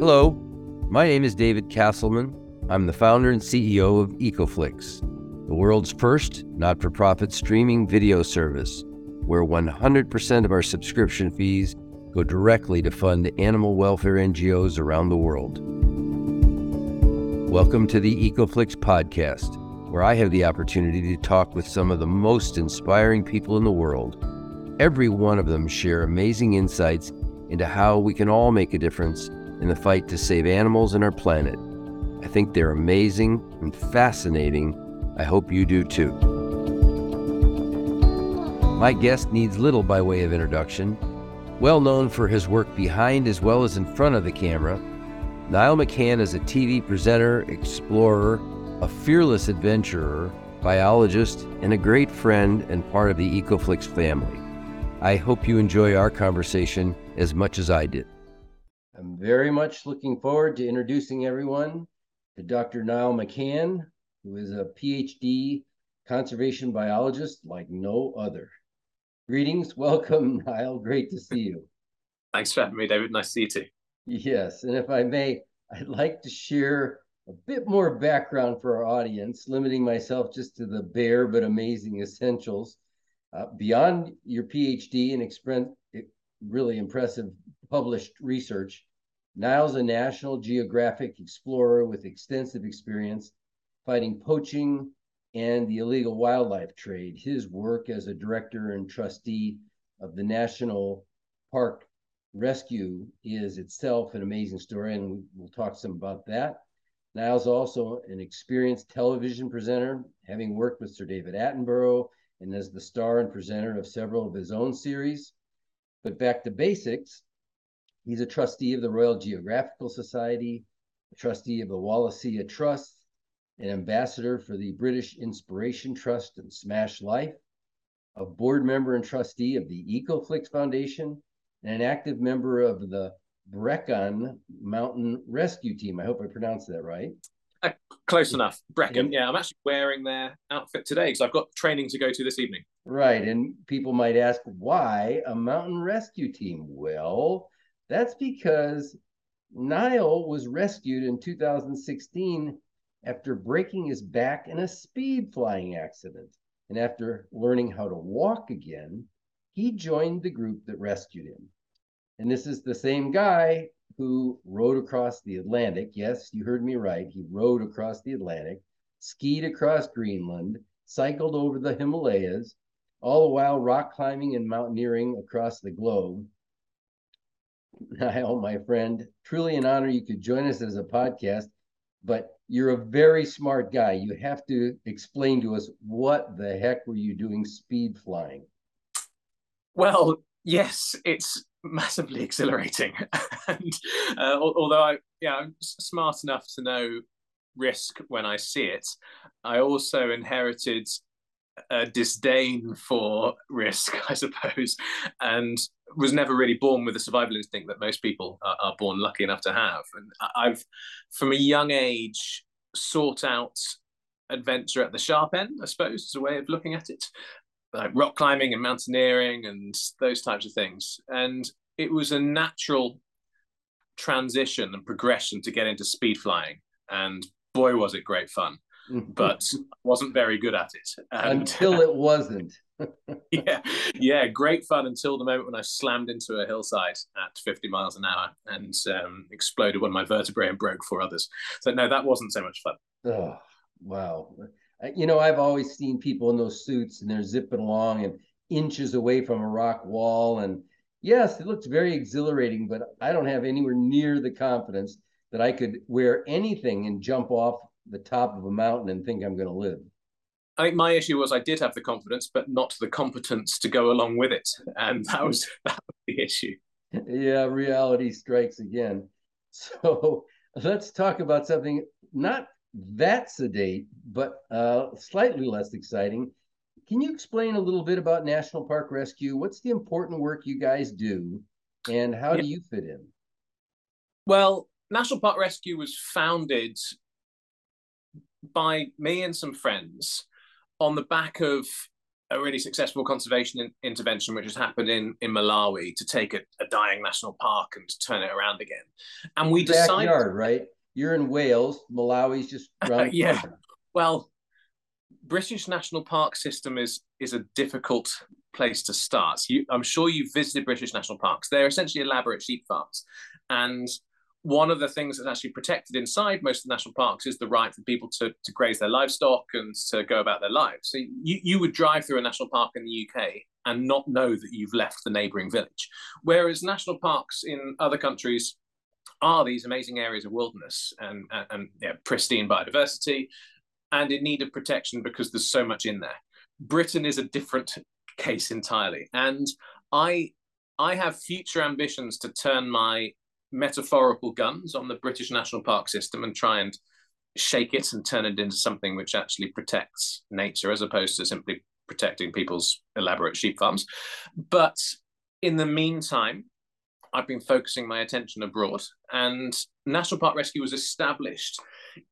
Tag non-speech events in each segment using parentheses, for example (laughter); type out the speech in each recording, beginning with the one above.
Hello, my name is David Casselman. I'm the founder and CEO of EcoFlix, the world's first not for profit streaming video service, where 100% of our subscription fees go directly to fund animal welfare NGOs around the world. Welcome to the EcoFlix podcast, where I have the opportunity to talk with some of the most inspiring people in the world. Every one of them share amazing insights into how we can all make a difference in the fight to save animals and our planet. I think they're amazing and fascinating. I hope you do too. My guest needs little by way of introduction. Well known for his work behind as well as in front of the camera, Niall McCann is a TV presenter, explorer, a fearless adventurer, biologist, and a great friend and part of the EcoFlix family. I hope you enjoy our conversation as much as I did. I'm very much looking forward to introducing everyone to Dr. Niall McCann, who is a PhD conservation biologist like no other. Greetings, welcome, (laughs) Niall. Great to see you. Thanks for having me, David. Nice to see you too. Yes, and if I may, I'd like to share a bit more background for our audience, limiting myself just to the bare but amazing essentials. Uh, beyond your PhD and really impressive published research, Niall's a National Geographic explorer with extensive experience fighting poaching and the illegal wildlife trade. His work as a director and trustee of the National Park Rescue is itself an amazing story, and we'll talk some about that. Niall's also an experienced television presenter, having worked with Sir David Attenborough and as the star and presenter of several of his own series. But back to basics, He's a trustee of the Royal Geographical Society, a trustee of the Wallacea Trust, an ambassador for the British Inspiration Trust and Smash Life, a board member and trustee of the EcoFlix Foundation, and an active member of the Brecon Mountain Rescue Team. I hope I pronounced that right. Uh, close enough. Brecon. Yeah, I'm actually wearing their outfit today because I've got training to go to this evening. Right. And people might ask, why a mountain rescue team? Well, that's because Niall was rescued in 2016 after breaking his back in a speed flying accident. And after learning how to walk again, he joined the group that rescued him. And this is the same guy who rode across the Atlantic. Yes, you heard me right. He rode across the Atlantic, skied across Greenland, cycled over the Himalayas, all the while rock climbing and mountaineering across the globe Niall, my friend, truly an honor you could join us as a podcast, but you're a very smart guy. You have to explain to us what the heck were you doing speed flying? Well, yes, it's massively (laughs) exhilarating. and uh, although I, yeah, I'm smart enough to know risk when I see it, I also inherited a disdain for risk, (laughs) I suppose, and was never really born with the survival instinct that most people are, are born lucky enough to have. And I've, from a young age, sought out adventure at the sharp end, I suppose, is a way of looking at it, like rock climbing and mountaineering and those types of things. And it was a natural transition and progression to get into speed flying. And boy, was it great fun but wasn't very good at it. And, until it wasn't. (laughs) yeah, yeah, great fun until the moment when I slammed into a hillside at 50 miles an hour and um, exploded one of my vertebrae and broke four others. So no, that wasn't so much fun. Oh, wow. You know, I've always seen people in those suits and they're zipping along and inches away from a rock wall. And yes, it looks very exhilarating, but I don't have anywhere near the confidence that I could wear anything and jump off the top of a mountain and think I'm going to live. I think my issue was I did have the confidence, but not the competence to go along with it, and that was (laughs) that was the issue. Yeah, reality strikes again. (laughs) So let's talk about something not that sedate, but uh, slightly less exciting. Can you explain a little bit about National Park Rescue? What's the important work you guys do, and how yeah. do you fit in? Well, National Park Rescue was founded by me and some friends on the back of a really successful conservation in, intervention, which has happened in, in Malawi, to take a, a, dying national park and turn it around again. And we decided, backyard, right? You're in Wales. Malawi's just (laughs) around. yeah. Well, British national park system is is a difficult place to start. You, I'm sure you've visited British national parks. They're essentially elaborate sheep farms, and one of the things that's actually protected inside most of the national parks is the right for people to, to graze their livestock and to go about their lives. So you, you would drive through a national park in the UK and not know that you've left the neighboring village. Whereas national parks in other countries are these amazing areas of wilderness and, and, and yeah, pristine biodiversity and in need of protection because there's so much in there. Britain is a different case entirely. And I I have future ambitions to turn my metaphorical guns on the British national park system and try and shake it and turn it into something which actually protects nature as opposed to simply protecting people's elaborate sheep farms. But in the meantime, I've been focusing my attention abroad, and National Park Rescue was established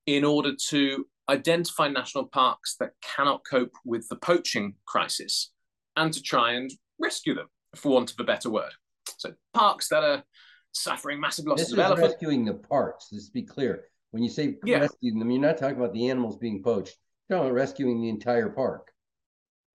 in order to identify national parks that cannot cope with the poaching crisis and to try and rescue them, for want of a better word. So, parks that are suffering massive losses this of is elephants. rescuing the parks. Let's be clear. When you say yeah. rescuing them, you're not talking about the animals being poached. You're talking about rescuing the entire park.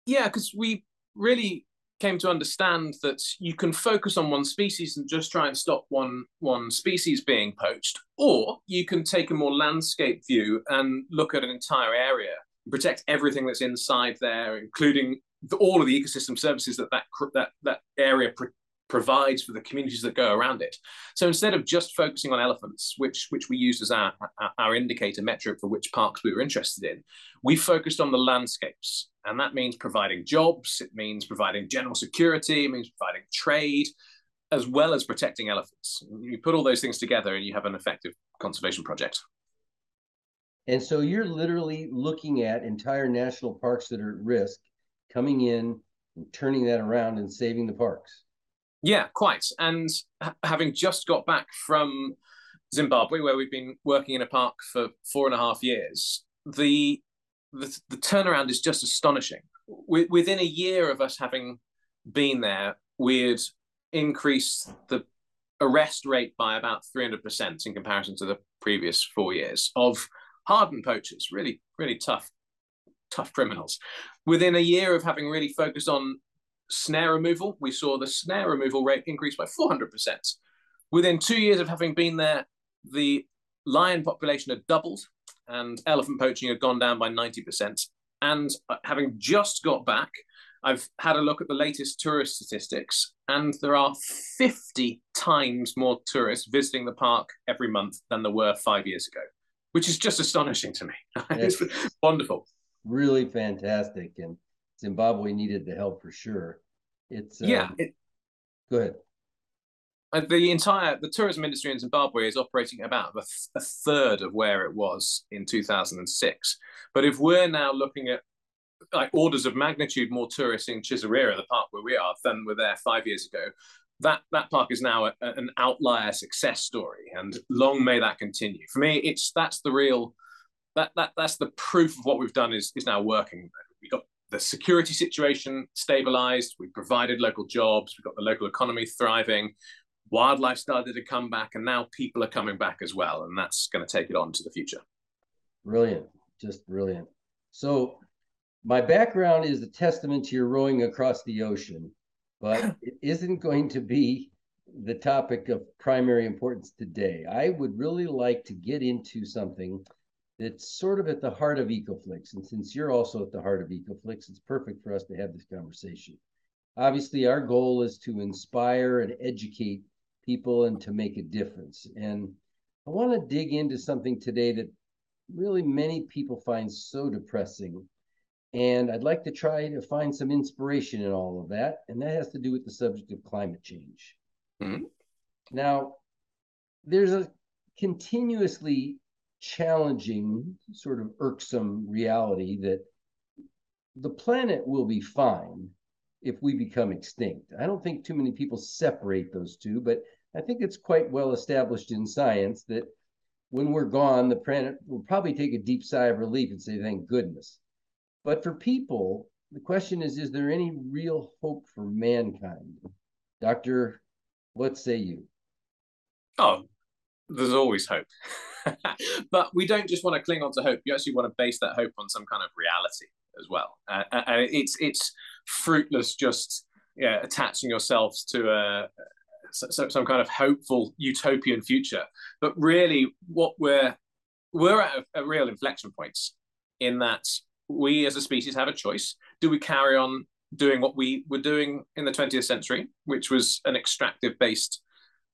Yeah, because we really came to understand that you can focus on one species and just try and stop one one species being poached, or you can take a more landscape view and look at an entire area, and protect everything that's inside there, including the, all of the ecosystem services that that that, that area provides for the communities that go around it. So instead of just focusing on elephants, which which we used as our, our indicator metric for which parks we were interested in, we focused on the landscapes. And that means providing jobs, it means providing general security, it means providing trade, as well as protecting elephants. You put all those things together and you have an effective conservation project. And so you're literally looking at entire national parks that are at risk, coming in, and turning that around and saving the parks. Yeah, quite. And having just got back from Zimbabwe, where we've been working in a park for four and a half years, the the, the turnaround is just astonishing. W- within a year of us having been there, we had increased the arrest rate by about 300% in comparison to the previous four years of hardened poachers, really, really tough, tough criminals. Within a year of having really focused on snare removal, we saw the snare removal rate increase by 400%. Within two years of having been there, the lion population had doubled and elephant poaching had gone down by 90%. And uh, having just got back, I've had a look at the latest tourist statistics, and there are 50 times more tourists visiting the park every month than there were five years ago, which is just astonishing to me. (laughs) it's wonderful. Really fantastic. And Zimbabwe needed the help for sure. It's uh, yeah. It, go ahead. Uh, the entire the tourism industry in Zimbabwe is operating about a, th- a third of where it was in 2006. But if we're now looking at like orders of magnitude more tourists in Chizarira, the park where we are, than were there five years ago, that that park is now a, an outlier success story, and long may that continue. For me, it's that's the real that that that's the proof of what we've done is is now working. We got the security situation stabilized. We provided local jobs. We got the local economy thriving. Wildlife started to come back, and now people are coming back as well. And that's going to take it on to the future. Brilliant. Just brilliant. So, my background is a testament to your rowing across the ocean, but (clears throat) it isn't going to be the topic of primary importance today. I would really like to get into something it's sort of at the heart of EcoFlix. And since you're also at the heart of EcoFlix, it's perfect for us to have this conversation. Obviously, our goal is to inspire and educate people and to make a difference. And I want to dig into something today that really many people find so depressing. And I'd like to try to find some inspiration in all of that. And that has to do with the subject of climate change. Mm-hmm. Now, there's a continuously challenging, sort of irksome reality that the planet will be fine if we become extinct. I don't think too many people separate those two, but I think it's quite well established in science that when we're gone, the planet will probably take a deep sigh of relief and say, thank goodness. But for people, the question is Is there any real hope for mankind? Doctor, what say you? Oh, there's always hope. (laughs) (laughs) but we don't just want to cling on to hope. You actually want to base that hope on some kind of reality as well. Uh, and it's it's fruitless just yeah, attaching yourselves to a so, some kind of hopeful utopian future. But really, what we're we're at a, a real inflection point in that we as a species have a choice. Do we carry on doing what we were doing in the 20th century, which was an extractive based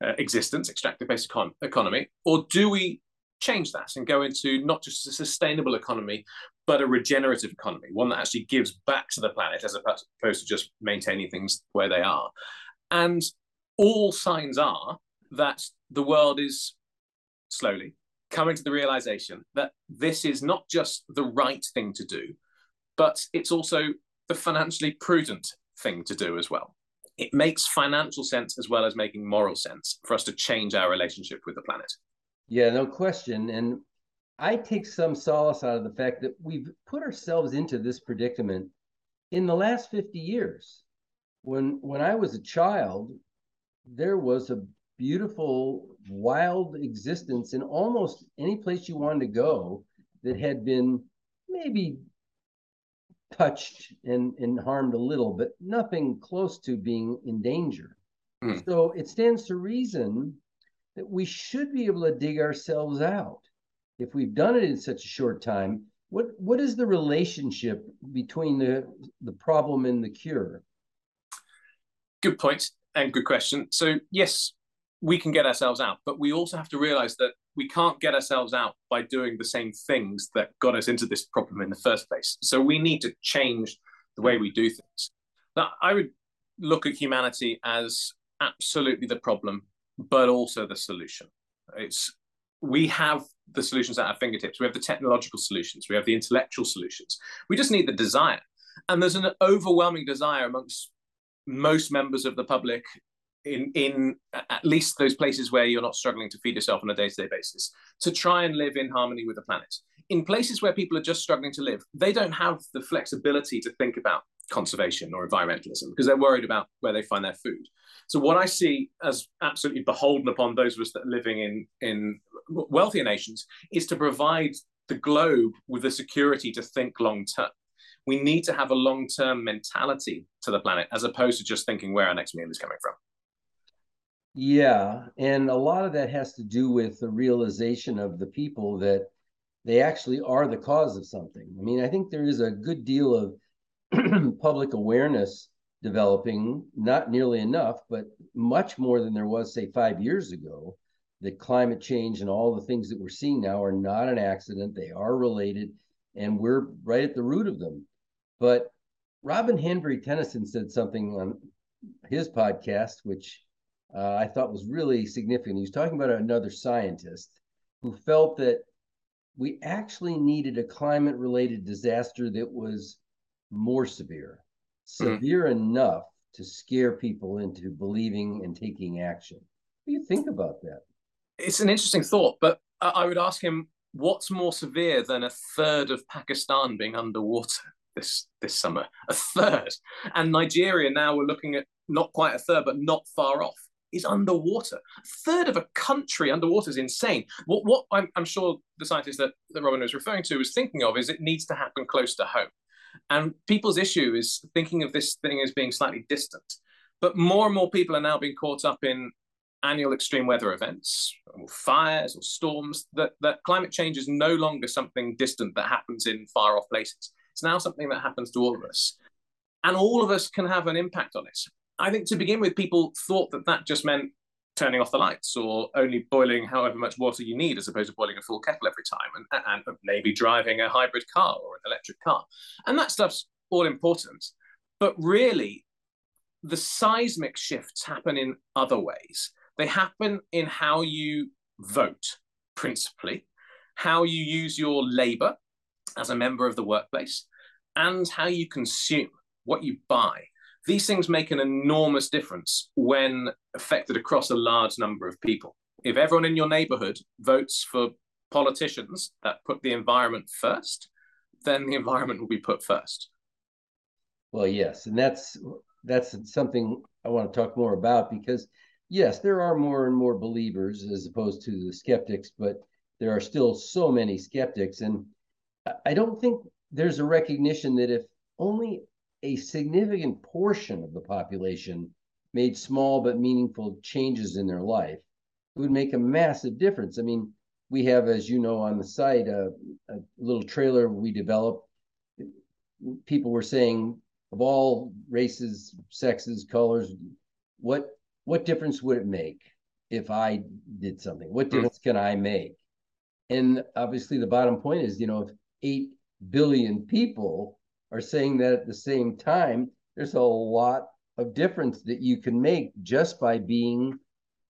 uh, existence, extractive based econ- economy, or do we change that and go into not just a sustainable economy, but a regenerative economy, one that actually gives back to the planet as opposed to just maintaining things where they are? And all signs are that the world is slowly coming to the realization that this is not just the right thing to do, but it's also the financially prudent thing to do as well. It makes financial sense as well as making moral sense for us to change our relationship with the planet. Yeah, no question. And I take some solace out of the fact that we've put ourselves into this predicament in the last 50 years. When when I was a child, there was a beautiful wild existence in almost any place you wanted to go that had been maybe touched and, and harmed a little, but nothing close to being in danger. Mm. So it stands to reason that we should be able to dig ourselves out. If we've done it in such a short time, what what is the relationship between the the problem and the cure? Good point and good question. So yes, we can get ourselves out, but we also have to realize that we can't get ourselves out by doing the same things that got us into this problem in the first place. So we need to change the way we do things. Now, I would look at humanity as absolutely the problem, but also the solution. It's we have the solutions at our fingertips. We have the technological solutions. We have the intellectual solutions. We just need the desire. And there's an overwhelming desire amongst most members of the public in in at least those places where you're not struggling to feed yourself on a day-to-day basis to try and live in harmony with the planet in places where people are just struggling to live they don't have the flexibility to think about conservation or environmentalism because they're worried about where they find their food so what i see as absolutely beholden upon those of us that are living in in wealthier nations is to provide the globe with the security to think long term we need to have a long term mentality to the planet as opposed to just thinking where our next meal is coming from yeah, and a lot of that has to do with the realization of the people that they actually are the cause of something. I mean, I think there is a good deal of (clears throat) public awareness developing, not nearly enough, but much more than there was, say, five years ago, that climate change and all the things that we're seeing now are not an accident. They are related, and we're right at the root of them. But Robin Hanbury-Tenison said something on his podcast, which uh, I thought was really significant. He was talking about another scientist who felt that we actually needed a climate related disaster that was more severe, mm-hmm. severe enough to scare people into believing and taking action. What do you think about that? It's an interesting thought, but I would ask him what's more severe than a third of Pakistan being underwater this this summer? A third. And Nigeria now we're looking at not quite a third, but not far off is underwater. A third of a country underwater is insane. What, what I'm, I'm sure the scientist that, that Robin was referring to was thinking of is it needs to happen close to home. And people's issue is thinking of this thing as being slightly distant. But more and more people are now being caught up in annual extreme weather events, or fires or storms, that, that climate change is no longer something distant that happens in far off places. It's now something that happens to all of us. And all of us can have an impact on it. I think to begin with, people thought that that just meant turning off the lights or only boiling however much water you need as opposed to boiling a full kettle every time and, and maybe driving a hybrid car or an electric car. And that stuff's all important. But really, the seismic shifts happen in other ways. They happen in how you vote, principally, how you use your labor as a member of the workplace, and how you consume, what you buy these things make an enormous difference when affected across a large number of people. If everyone in your neighborhood votes for politicians that put the environment first, then the environment will be put first. Well, yes, and that's that's something I want to talk more about because yes, there are more and more believers as opposed to the skeptics, but there are still so many skeptics, and I don't think there's a recognition that if only a significant portion of the population made small but meaningful changes in their life, it would make a massive difference. I mean, we have, as you know, on the site, a, a little trailer we developed. People were saying, of all races, sexes, colors, what what difference would it make if I did something? What hmm. difference can I make? And obviously, the bottom point is, you know, if eight billion people are saying that at the same time, there's a lot of difference that you can make just by being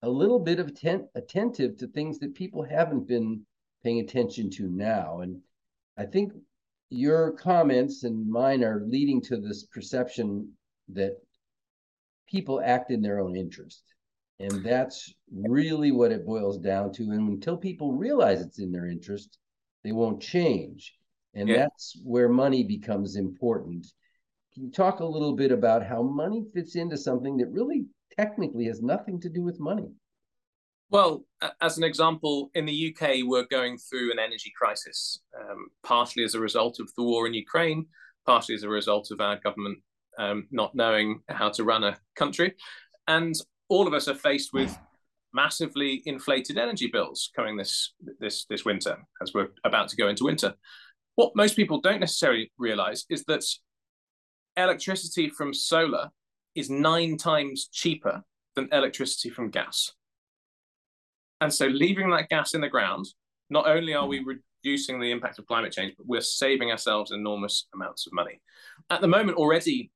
a little bit of atten- attentive to things that people haven't been paying attention to now. And I think your comments and mine are leading to this perception that people act in their own interest. And that's really what it boils down to. And until people realize it's in their interest, they won't change. And yeah. that's where money becomes important. Can you talk a little bit about how money fits into something that really technically has nothing to do with money? Well, as an example, in the UK, we're going through an energy crisis, um, partially as a result of the war in Ukraine, partially as a result of our government um, not knowing how to run a country. And all of us are faced with massively inflated energy bills coming this this this winter as we're about to go into winter. What most people don't necessarily realize is that electricity from solar is nine times cheaper than electricity from gas. And so leaving that gas in the ground, not only are we reducing the impact of climate change, but we're saving ourselves enormous amounts of money. At the moment, already,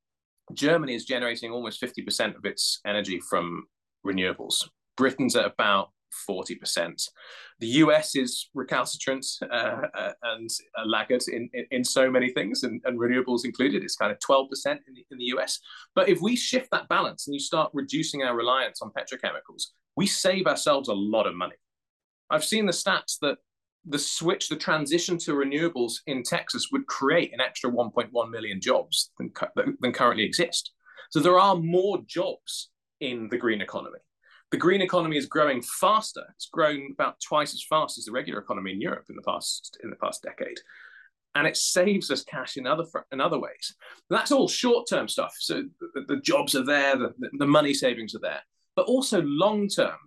Germany is generating almost 50% of its energy from renewables. Britain's at about 40%. The US is recalcitrant uh, uh, and a laggard in, in, in, so many things, and, and, renewables included. It's kind of 12% in the, in the US. But if we shift that balance and you start reducing our reliance on petrochemicals, we save ourselves a lot of money. I've seen the stats that the switch, the transition to renewables in Texas would create an extra 1.1 million jobs than, than currently exist. So there are more jobs in the green economy. The green economy is growing faster. It's grown about twice as fast as the regular economy in Europe in the past in the past decade, and it saves us cash in other in other ways. That's all short term stuff. So the, the jobs are there, the, the money savings are there, but also long term.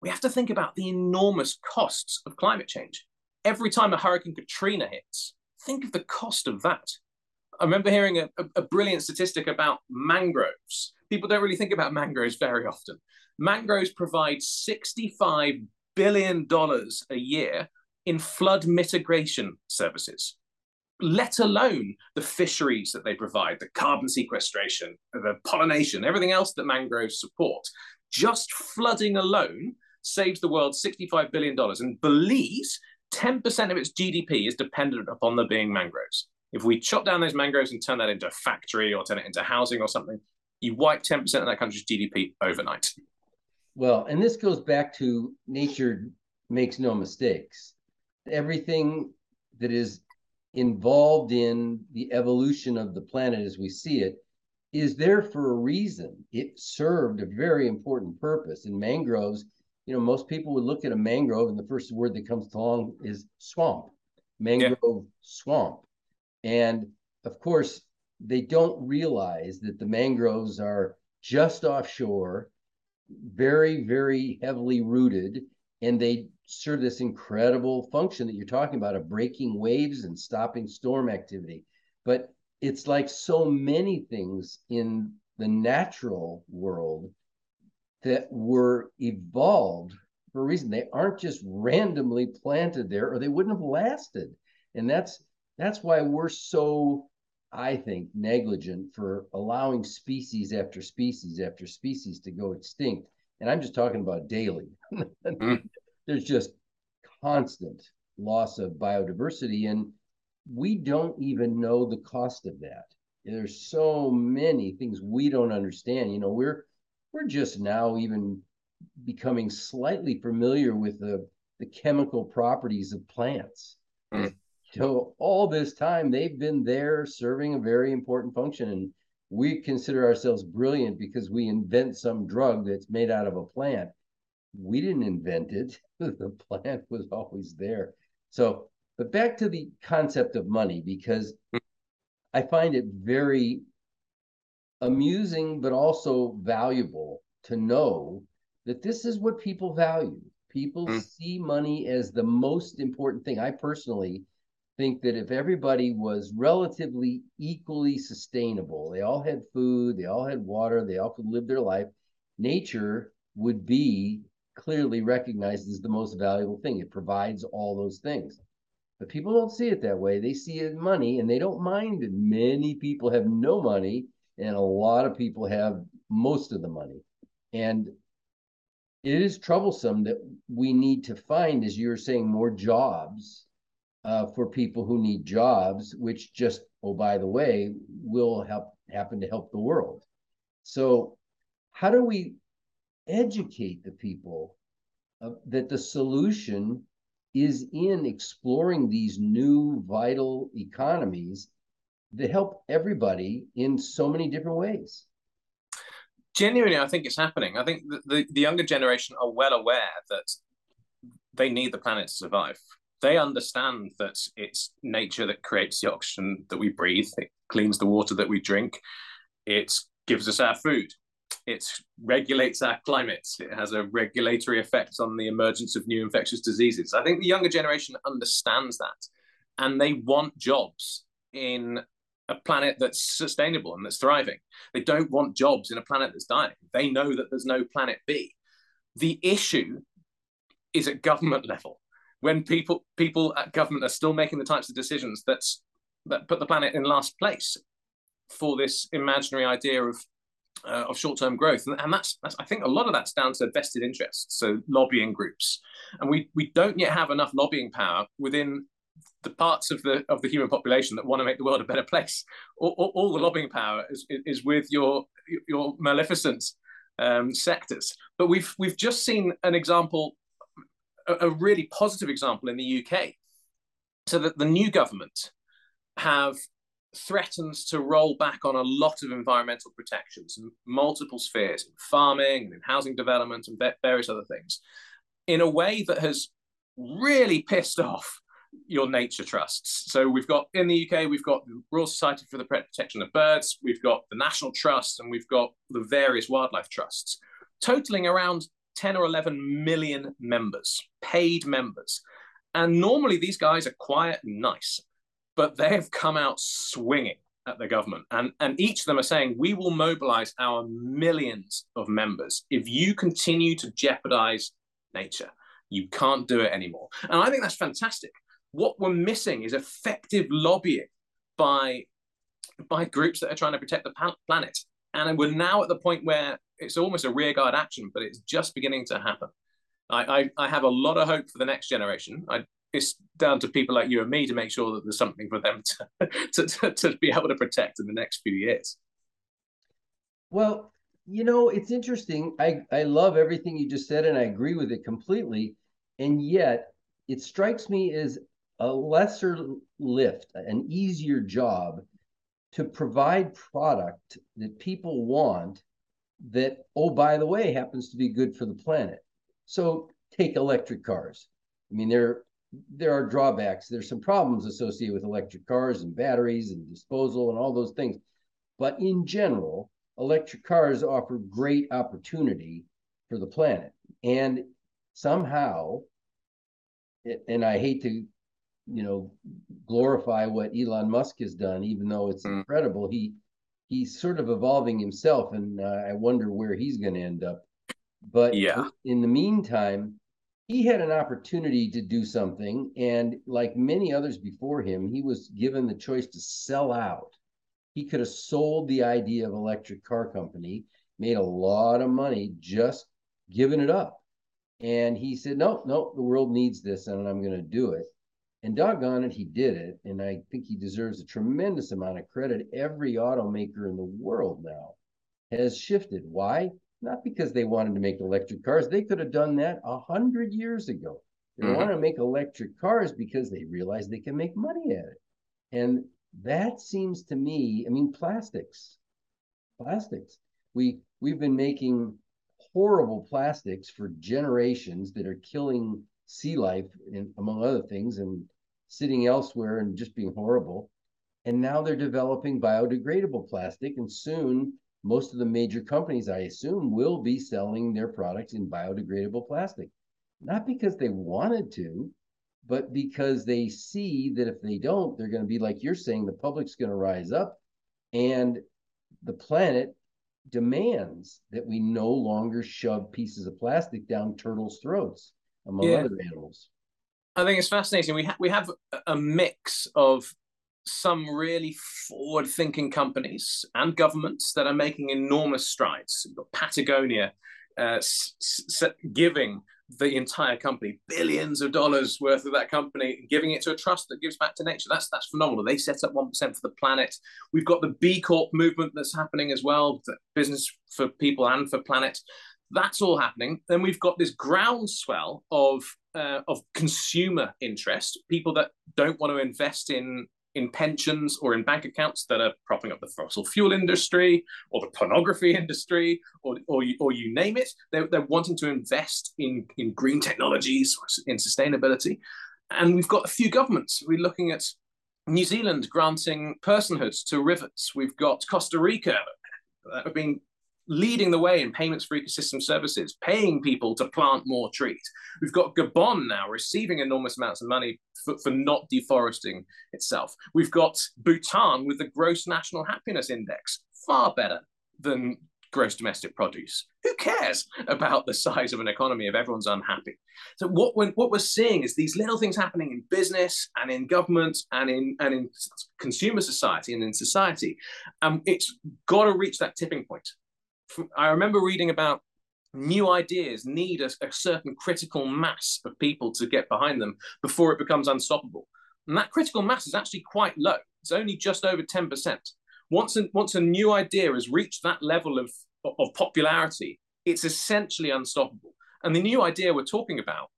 We have to think about the enormous costs of climate change. Every time a Hurricane Katrina hits, think of the cost of that. I remember hearing a, a, a brilliant statistic about mangroves. People don't really think about mangroves very often. Mangroves provide $65 billion a year in flood mitigation services, let alone the fisheries that they provide, the carbon sequestration, the pollination, everything else that mangroves support. Just flooding alone saves the world $65 billion. And Belize, 10% of its GDP is dependent upon there being mangroves. If we chop down those mangroves and turn that into a factory or turn it into housing or something, you wipe 10% of that country's GDP overnight. Well, and this goes back to nature makes no mistakes. Everything that is involved in the evolution of the planet as we see it is there for a reason. It served a very important purpose. In mangroves, you know, most people would look at a mangrove and the first word that comes along is swamp, mangrove yeah. swamp. And of course, they don't realize that the mangroves are just offshore very, very heavily rooted, and they serve this incredible function that you're talking about of breaking waves and stopping storm activity. But it's like so many things in the natural world that were evolved for a reason. They aren't just randomly planted there, or they wouldn't have lasted. And that's that's why we're so I think, negligent for allowing species after species after species to go extinct. And I'm just talking about daily. mm. (laughs) There's just constant loss of biodiversity, and we don't even know the cost of that. There's so many things we don't understand. You know, we're we're just now even becoming slightly familiar with the the chemical properties of plants. Mm. So all this time they've been there serving a very important function. And we consider ourselves brilliant because we invent some drug that's made out of a plant. We didn't invent it. (laughs) the plant was always there. So, but back to the concept of money, because I find it very amusing, but also valuable to know that this is what people value. People mm. see money as the most important thing. I personally think that if everybody was relatively equally sustainable, they all had food, they all had water, they all could live their life, nature would be clearly recognized as the most valuable thing. It provides all those things. But people don't see it that way. They see it money and they don't mind that many people have no money and a lot of people have most of the money. And it is troublesome that we need to find, as you're saying, more jobs uh, for people who need jobs, which just, oh, by the way, will help happen to help the world. So, how do we educate the people uh, that the solution is in exploring these new vital economies that help everybody in so many different ways? Genuinely, I think it's happening. I think the, the, the younger generation are well aware that they need the planet to survive they understand that it's nature that creates the oxygen that we breathe. It cleans the water that we drink. It gives us our food. It regulates our climate. It has a regulatory effect on the emergence of new infectious diseases. I think the younger generation understands that and they want jobs in a planet that's sustainable and that's thriving. They don't want jobs in a planet that's dying. They know that there's no planet B. The issue is at government level when people people at government are still making the types of decisions that's that put the planet in last place for this imaginary idea of uh, of short-term growth. And, and that's, that's i think a lot of that's down to vested interests so lobbying groups. And we we don't yet have enough lobbying power within the parts of the of the human population that want to make the world a better place. All, all, all the lobbying power is, is with your your maleficent um, sectors. But we've we've just seen an example a, a really positive example in the UK. So that the new government have threatened to roll back on a lot of environmental protections in multiple spheres, in farming and in housing development and various other things, in a way that has really pissed off your nature trusts. So we've got in the UK, we've got the Royal Society for the Protection of Birds, we've got the National Trust, and we've got the various wildlife trusts, totaling around 10 or 11 million members, paid members. And normally these guys are quiet and nice, but they have come out swinging at the government. And, and each of them are saying, we will mobilize our millions of members if you continue to jeopardize nature. You can't do it anymore. And I think that's fantastic. What we're missing is effective lobbying by, by groups that are trying to protect the planet. And we're now at the point where it's almost a rearguard action, but it's just beginning to happen. I, I, I have a lot of hope for the next generation. I, it's down to people like you and me to make sure that there's something for them (laughs) to, to, to, to be able to protect in the next few years. Well, you know, it's interesting. I, I love everything you just said, and I agree with it completely. And yet, it strikes me as a lesser lift, an easier job to provide product that people want that, oh, by the way, happens to be good for the planet. So take electric cars. I mean, there there are drawbacks. There's some problems associated with electric cars and batteries and disposal and all those things. But in general, electric cars offer great opportunity for the planet. And somehow, and I hate to, you know, glorify what Elon Musk has done, even though it's mm. incredible. He he's sort of evolving himself, and uh, I wonder where he's going to end up. But yeah, in the meantime, he had an opportunity to do something, and like many others before him, he was given the choice to sell out. He could have sold the idea of electric car company, made a lot of money just giving it up. And he said, "No, no, the world needs this, and I'm going to do it." And doggone it, he did it. And I think he deserves a tremendous amount of credit. Every automaker in the world now has shifted. Why? Not because they wanted to make electric cars. They could have done that a hundred years ago. They mm-hmm. want to make electric cars because they realize they can make money at it. And that seems to me, I mean, plastics. plastics. We we've been making horrible plastics for generations that are killing sea life, in, among other things, and sitting elsewhere and just being horrible. And now they're developing biodegradable plastic, and soon most of the major companies, I assume, will be selling their products in biodegradable plastic. Not because they wanted to, but because they see that if they don't, they're going to be like you're saying, the public's going to rise up and the planet demands that we no longer shove pieces of plastic down turtles' throats, among yeah. other animals. I think it's fascinating. We ha- we have a mix of some really forward-thinking companies and governments that are making enormous strides. Patagonia uh, s- s- giving the entire company billions of dollars worth of that company giving it to a trust that gives back to nature that's that's phenomenal they set up 1% for the planet we've got the b corp movement that's happening as well business for people and for planet that's all happening then we've got this groundswell of uh, of consumer interest people that don't want to invest in in pensions or in bank accounts that are propping up the fossil fuel industry or the pornography (laughs) industry or, or, or you name it. They're, they're wanting to invest in, in green technologies, in sustainability. And we've got a few governments. We're looking at New Zealand granting personhood to rivers. We've got Costa Rica that have been leading the way in payments for ecosystem services, paying people to plant more trees. We've got Gabon now receiving enormous amounts of money for, for not deforesting itself. We've got Bhutan with the gross national happiness index, far better than gross domestic produce. Who cares about the size of an economy if everyone's unhappy? So what we're, what we're seeing is these little things happening in business and in government and in and in consumer society and in society. Um, it's got to reach that tipping point. I remember reading about new ideas need a, a, certain critical mass of people to get behind them before it becomes unstoppable. And that critical mass is actually quite low. It's only just over 10%. Once a, once a new idea has reached that level of, of popularity, it's essentially unstoppable. And the new idea we're talking about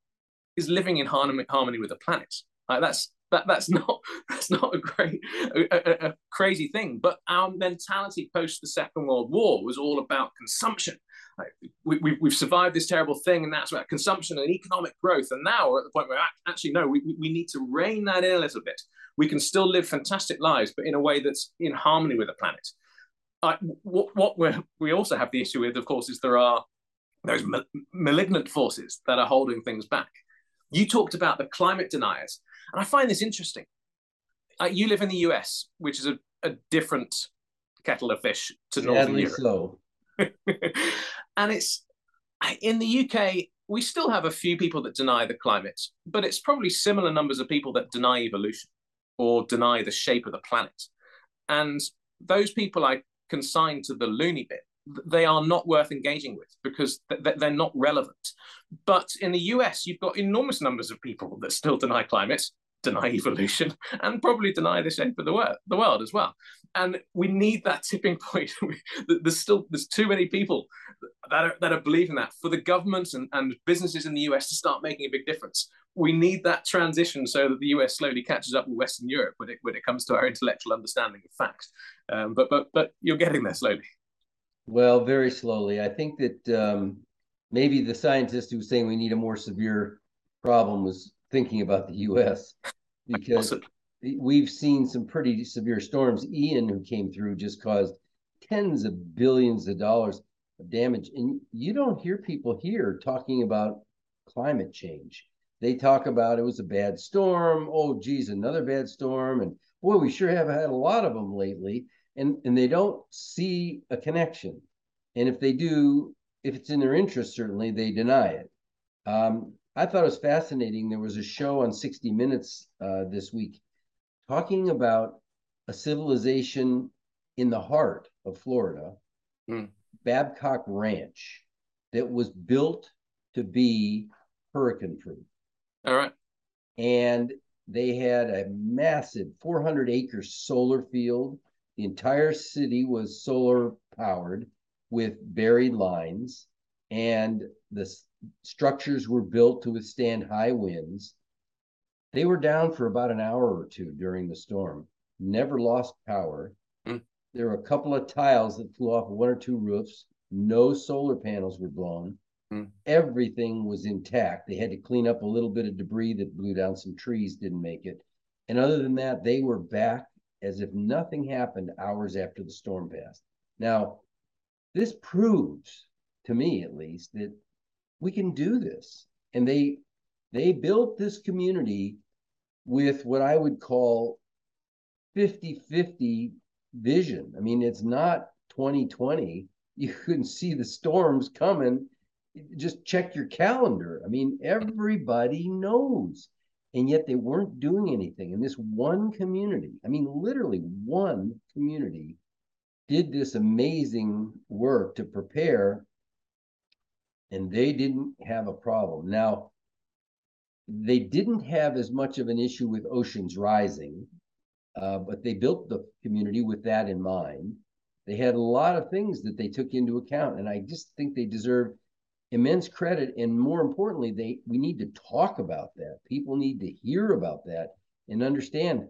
is living in harmony, harmony with the planet. Like that's that that's (laughs) not that's not a great a, a, crazy thing. But our mentality post the Second World War was all about consumption. Like we, we, we've survived this terrible thing, and that's about consumption and economic growth. And now we're at the point where actually, no, we, we need to rein that in a little bit. We can still live fantastic lives, but in a way that's in harmony with the planet. What what we we also have the issue with, of course, is there are those malignant forces that are holding things back. You talked about the climate deniers. And I find this interesting. Uh, you live in the US, which is a, a different kettle of fish to Northern Europe. (laughs) And it's in the UK, we still have a few people that deny the climate, but it's probably similar numbers of people that deny evolution or deny the shape of the planet. And those people I consign to the loony bit they are not worth engaging with because they're not relevant. But in the US, you've got enormous numbers of people that still deny climate, deny evolution, (laughs) and probably deny the shape of the world, the world as well. And we need that tipping (laughs) point. (laughs) there's still there's too many people that are that are believing that for the governments and, and businesses in the US to start making a big difference. We need that transition so that the US slowly catches up with Western Europe when it when it comes to our intellectual understanding of facts. Um, but but but you're getting there slowly. Well, very slowly. I think that um, maybe the scientist who was saying we need a more severe problem was thinking about the U.S. (laughs) because we've seen some pretty severe storms. Ian, who came through, just caused tens of billions of dollars of damage, and you don't hear people here talking about climate change. They talk about it was a bad storm. Oh, geez, another bad storm, and boy, we sure have had a lot of them lately and and they don't see a connection and if they do if it's in their interest certainly they deny it um, i thought it was fascinating there was a show on 60 minutes uh, this week talking about a civilization in the heart of florida mm. babcock ranch that was built to be hurricane proof. All right. And they had a massive 400 acre solar field. The entire city was solar powered with buried lines, and the structures were built to withstand high winds. They were down for about an hour or two during the storm, never lost power. Mm. There were a couple of tiles that flew off one or two roofs. No solar panels were blown. Mm. Everything was intact. They had to clean up a little bit of debris that blew down. Some trees didn't make it. And other than that, they were back as if nothing happened hours after the storm passed. Now, this proves to me at least that we can do this. And they they built this community with what I would call 50-50 vision. I mean, it's not 2020. (laughs) You couldn't see the storms coming. Just check your calendar. I mean, everybody knows. And yet they weren't doing anything. And this one community, I mean, literally one community, did this amazing work to prepare, and they didn't have a problem. Now, they didn't have as much of an issue with oceans rising uh, but they built the community with that in mind. They had a lot of things that they took into account, and I just think they deserve immense credit. And more importantly, they we need to talk about that. People need to hear about that and understand.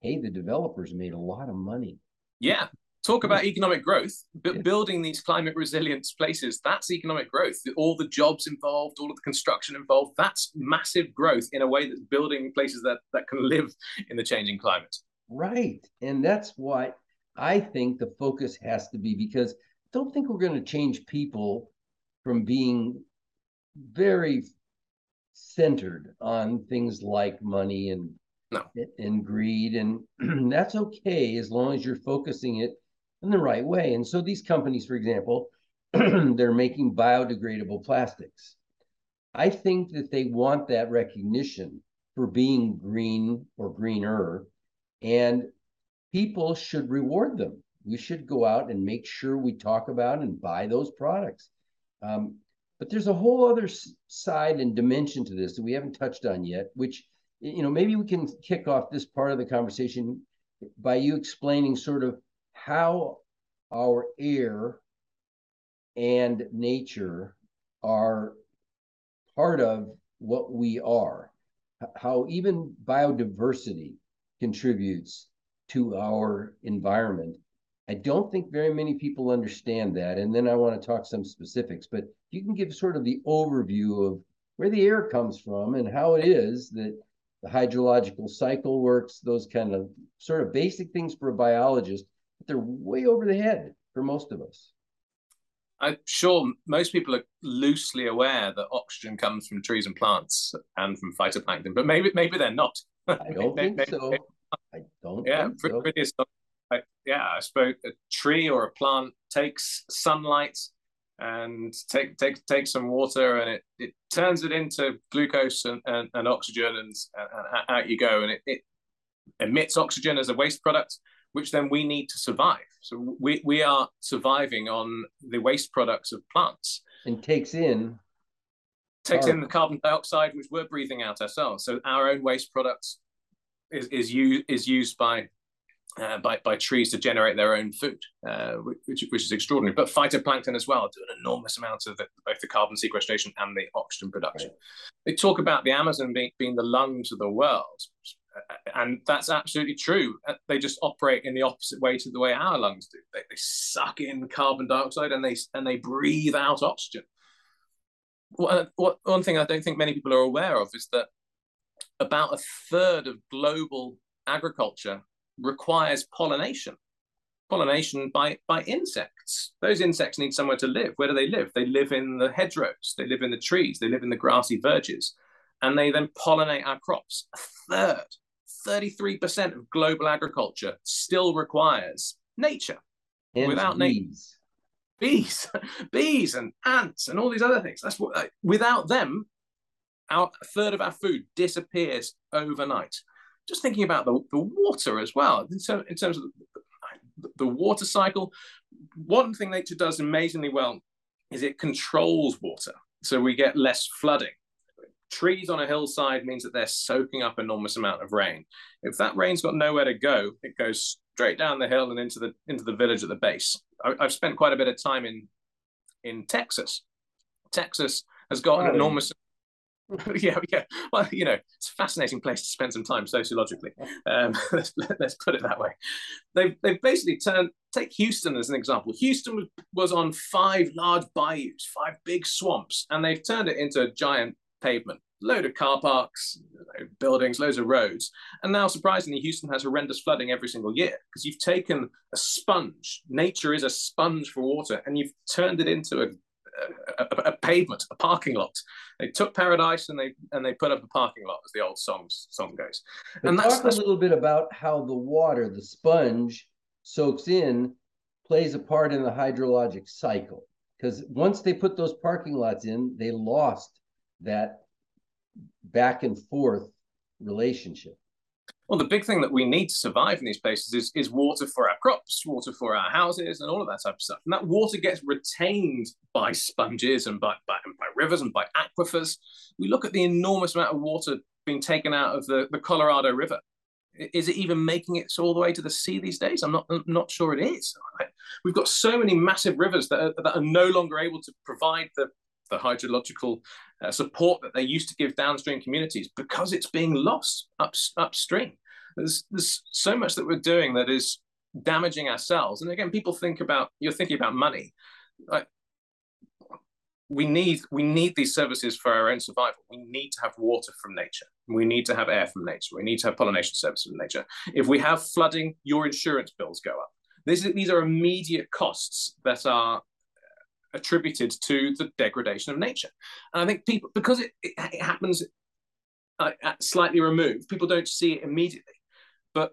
Hey, the developers made a lot of money. Yeah, talk about economic growth. B- building these climate resilience places that's economic growth. All the jobs involved all of the construction involved that's massive growth in a way that's building places that that can live in the changing climate. Right. And that's why I think the focus has to be because I don't think we're going to change people from being very centered on things like money and no. and greed and (clears throat) that's okay as long as you're focusing it in the right way. And so these companies for example (clears throat) they're making biodegradable plastics. I think that they want that recognition for being green or greener and people should reward them. We should go out and make sure we talk about and buy those products. Um, but there's a whole other side and dimension to this that we haven't touched on yet, which, you know, maybe we can kick off this part of the conversation by you explaining sort of how our air and nature are part of what we are, how even biodiversity contributes to our environment. I don't think very many people understand that. And then I want to talk some specifics, but you can give sort of the overview of where the air comes from and how it is that the hydrological cycle works, those kind of sort of basic things for a biologist, they're way over the head for most of us. I'm sure most people are loosely aware that oxygen comes from trees and plants and from phytoplankton, but maybe maybe they're not. I don't think so. I don't. Yeah, pretty, so. I, yeah, I suppose a tree or a plant takes sunlight and take take take some water and it, it turns it into glucose and, and, and oxygen and, and, out you go and it, it emits oxygen as a waste product which then we need to survive so we, we are surviving on the waste products of plants and takes in takes in the carbon dioxide which we're breathing out ourselves so our own waste products is is used is used by uh, by by trees to generate their own food, uh, which which is extraordinary. But phytoplankton as well do an enormous amount of the, both the carbon sequestration and the oxygen production. Right. They talk about the Amazon being being the lungs of the world, and that's absolutely true. Uh, they just operate in the opposite way to the way our lungs do. They, they suck in carbon dioxide and they and they breathe out oxygen. What, what, one thing I don't think many people are aware of is that about a third of global agriculture requires pollination. Pollination by by insects. Those insects need somewhere to live. Where do they live? They live in the hedgerows. They live in the trees. They live in the grassy verges. And they then pollinate our crops. A third 33% of global agriculture still requires nature and without bees. bees (laughs) bees and ants and all these other things that's what without them our a third of our food disappears overnight. Just thinking about the, the water as well, in, so, in terms of the, the water cycle, one thing nature does amazingly well is it controls water. So we get less flooding. Trees on a hillside means that they're soaking up enormous amount of rain. If that rain's got nowhere to go, it goes straight down the hill and into the into the village at the base. I, have spent quite a bit of time in in Texas. Texas has got an enormous (laughs) yeah, yeah. Well, you know, it's a fascinating place to spend some time sociologically. Um, (laughs) let's, let's put it that way. They've, they've basically turned, take Houston as an example. Houston was, was on five large bayous, five big swamps, and they've turned it into a giant pavement. Load of car parks, buildings, loads of roads. And now, surprisingly, Houston has horrendous flooding every single year because you've taken a sponge. Nature is a sponge for water, and you've turned it into a a, a, pavement, a parking lot. They took paradise and they and they put up a parking lot, as the old song song goes. But and talk that's, a little bit about how the water, the sponge, soaks in, plays a part in the hydrologic cycle. Because once they put those parking lots in, they lost that back and forth relationship. Well, the big thing that we need to survive in these places is, is water for our crops, water for our houses, and all of that type of stuff. And that water gets retained by sponges and by, by, and by rivers and by aquifers. We look at the enormous amount of water being taken out of the, the Colorado River. Is it even making it all the way to the sea these days? I'm not I'm not sure it is. We've got so many massive rivers that are, that are no longer able to provide the the hydrological uh, support that they used to give downstream communities because it's being lost up, upstream. There's, there's so much that we're doing that is damaging ourselves. And again, people think about, you're thinking about money. Like, we need we need these services for our own survival. We need to have water from nature. We need to have air from nature. We need to have pollination services from nature. If we have flooding, your insurance bills go up. This, these are immediate costs that are attributed to the degradation of nature. And I think people, because it, it, it happens uh, slightly removed, people don't see it immediately. But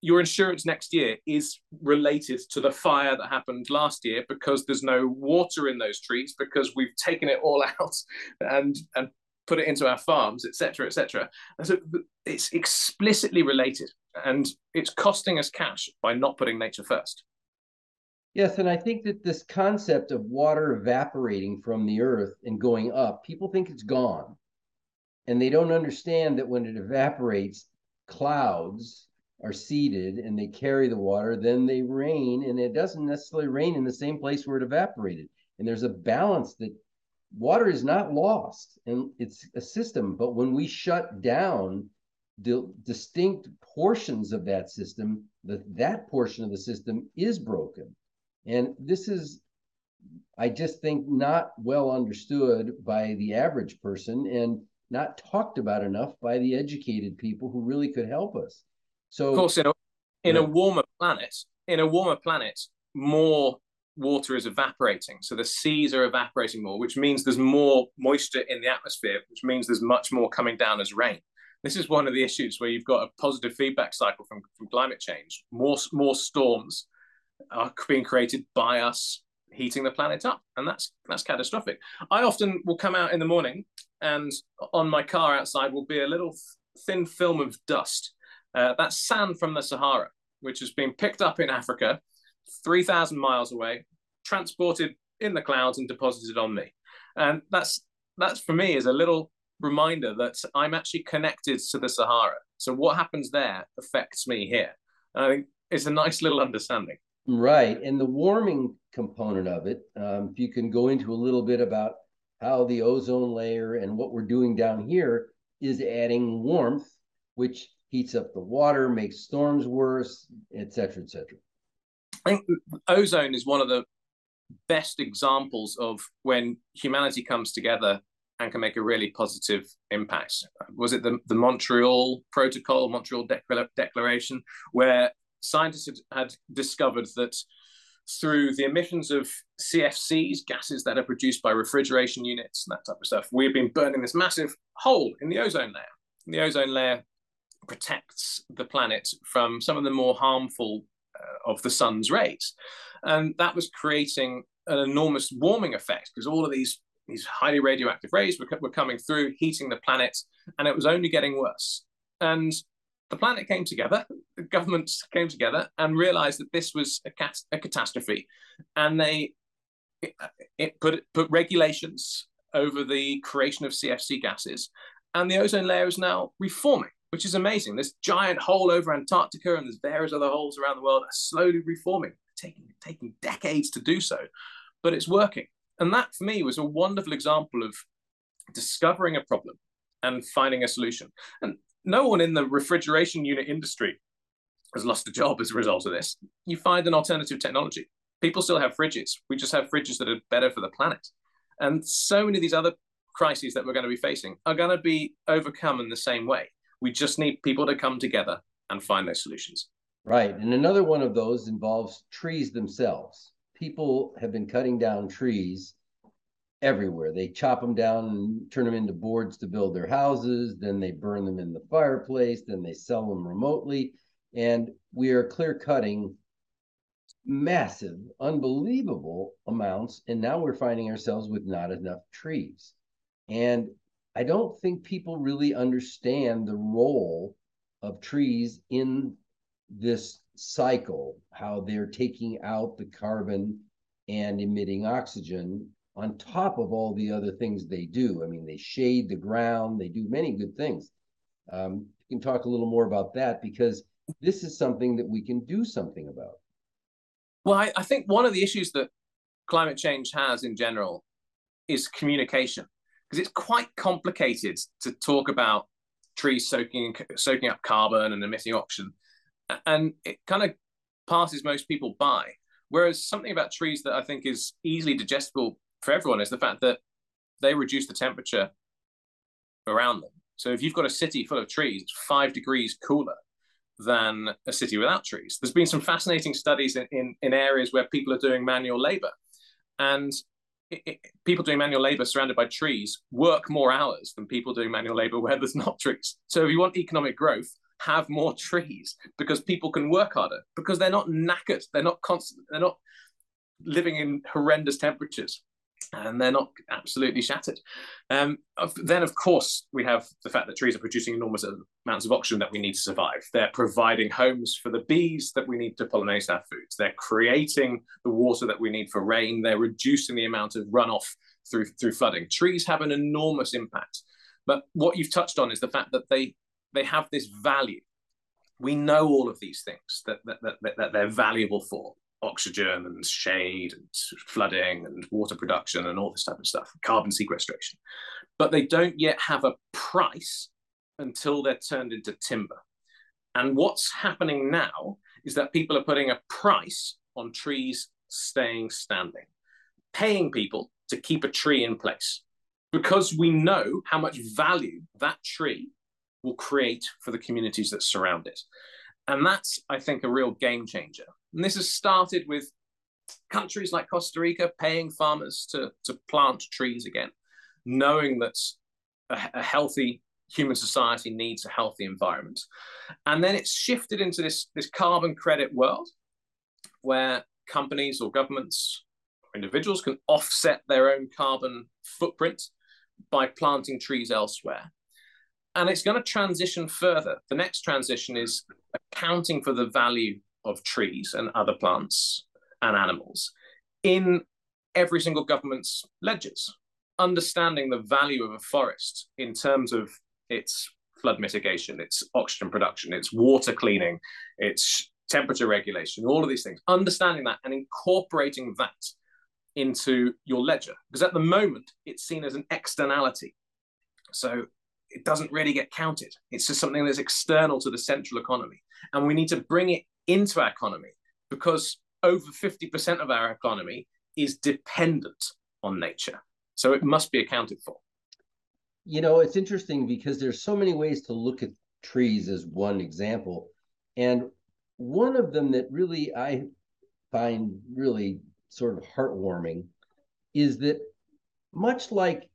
your insurance next year is related to the fire that happened last year because there's no water in those trees because we've taken it all (laughs) out and and put it into our farms, etc., etc. And so it's explicitly related, and it's costing us cash by not putting nature first. Yes, and I think that this concept of water evaporating from the earth and going up, people think it's gone. And they don't understand that when it evaporates, clouds are seeded and they carry the water, then they rain, and it doesn't necessarily rain in the same place where it evaporated. And there's a balance that water is not lost and it's a system. But when we shut down the distinct portions of that system, that that portion of the system is broken. And this is, I just think, not well understood by the average person and not talked about enough by the educated people who really could help us. So, of course, in a, in yeah. a warmer planet, in a warmer planet, more water is evaporating. So the seas are evaporating more, which means there's more moisture in the atmosphere, which means there's much more coming down as rain. This is one of the issues where you've got a positive feedback cycle from, from climate change. More, more storms, are being created by us heating the planet up and that's that's catastrophic. I often will come out in the morning and on my car outside will be a little thin film of dust uh, that's sand from the sahara which has been picked up in africa 3000 miles away transported in the clouds and deposited on me. And that's that's for me is a little reminder that i'm actually connected to the sahara. So what happens there affects me here. And i think it's a nice little understanding Right. And the warming component of it, um, if you can go into a little bit about how the ozone layer and what we're doing down here is adding warmth, which heats up the water, makes storms worse, et cetera, et cetera. I think ozone is one of the best examples of when humanity comes together and can make a really positive impact. Was it the, the Montreal Protocol, Montreal Declaration, where scientists had, discovered that through the emissions of CFCs, gases that are produced by refrigeration units and that type of stuff, we've been burning this massive hole in the ozone layer. And the ozone layer protects the planet from some of the more harmful uh, of the sun's rays. And that was creating an enormous warming effect because all of these, these highly radioactive rays were, were coming through, heating the planet, and it was only getting worse. And the planet came together, the governments came together and realized that this was a, cat- a catastrophe. And they it, it put, put regulations over the creation of CFC gases. And the ozone layer is now reforming, which is amazing. This giant hole over Antarctica and there's various other holes around the world are slowly reforming, taking, taking decades to do so, but it's working. And that for me was a wonderful example of discovering a problem, and finding a solution. And no one in the refrigeration unit industry has lost a job as a result of this. You find an alternative technology. People still have fridges. We just have fridges that are better for the planet. And so many of these other crises that we're going to be facing are going to be overcome in the same way. We just need people to come together and find those solutions. Right. And another one of those involves trees themselves. People have been cutting down trees everywhere. They chop them down and turn them into boards to build their houses. Then they burn them in the fireplace. Then they sell them remotely. And we are clear cutting massive, unbelievable amounts. And now we're finding ourselves with not enough trees. And I don't think people really understand the role of trees in this cycle, how they're taking out the carbon and emitting oxygen on top of all the other things they do. I mean, they shade the ground, they do many good things. Um, you can talk a little more about that because this is something that we can do something about. Well, I, I think one of the issues that climate change has in general is communication because it's quite complicated to talk about trees soaking soaking up carbon and emitting oxygen, and it kind of passes most people by. Whereas something about trees that I think is easily digestible for everyone is the fact that they reduce the temperature around them. So if you've got a city full of trees, it's five degrees cooler than a city without trees. There's been some fascinating studies in, in, in areas where people are doing manual labor. And it, it, people doing manual labor surrounded by trees work more hours than people doing manual labor where there's not trees. So if you want economic growth, have more trees because people can work harder because they're not knackered. They're not constant. They're not living in horrendous temperatures and they're not absolutely shattered. Um, then, of course, we have the fact that trees are producing enormous amounts of oxygen that we need to survive. They're providing homes for the bees that we need to pollinate our foods. They're creating the water that we need for rain. They're reducing the amount of runoff through through flooding. Trees have an enormous impact. But what you've touched on is the fact that they they have this value. We know all of these things that, that, that, that they're valuable for oxygen and shade and flooding and water production and all this type of stuff, carbon sequestration. But they don't yet have a price until they're turned into timber. And what's happening now is that people are putting a price on trees staying standing, paying people to keep a tree in place because we know how much value that tree will create for the communities that surround it. And that's, I think, a real game changer. And this has started with countries like Costa Rica paying farmers to, to plant trees again, knowing that a, a healthy human society needs a healthy environment. And then it's shifted into this, this carbon credit world where companies or governments or individuals can offset their own carbon footprint by planting trees elsewhere. And it's going to transition further. The next transition is accounting for the value of trees and other plants and animals in every single government's ledgers, understanding the value of a forest in terms of its flood mitigation, its oxygen production, its water cleaning, its temperature regulation, all of these things, understanding that and incorporating that into your ledger. Because at the moment, it's seen as an externality. So it doesn't really get counted. It's just something that's external to the central economy. And we need to bring it into our economy because over 50% of our economy is dependent on nature. So it must be accounted for. You know, it's interesting because there's so many ways to look at trees as one example. And one of them that really I find really sort of heartwarming is that much like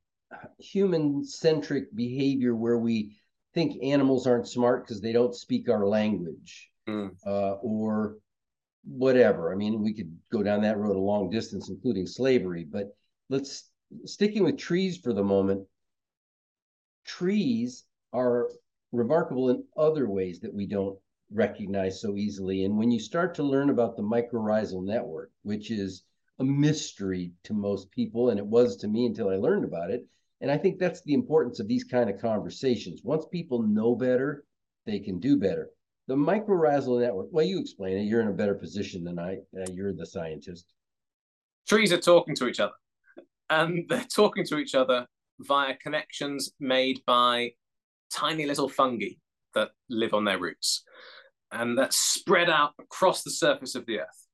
human centric behavior where we think animals aren't smart because they don't speak our language mm. uh, or whatever. I mean, we could go down that road a long distance, including slavery. But let's sticking with trees for the moment. Trees are remarkable in other ways that we don't recognize so easily. And when you start to learn about the mycorrhizal network, which is a mystery to most people, and it was to me until I learned about it. And I think that's the importance of these kind of conversations. Once people know better, they can do better. The mycorrhizal network, well, you explain it. You're in a better position than I. Uh, you're the scientist. Trees are talking to each other, and they're talking to each other via connections made by tiny little fungi that live on their roots and that's spread out across the surface of the earth.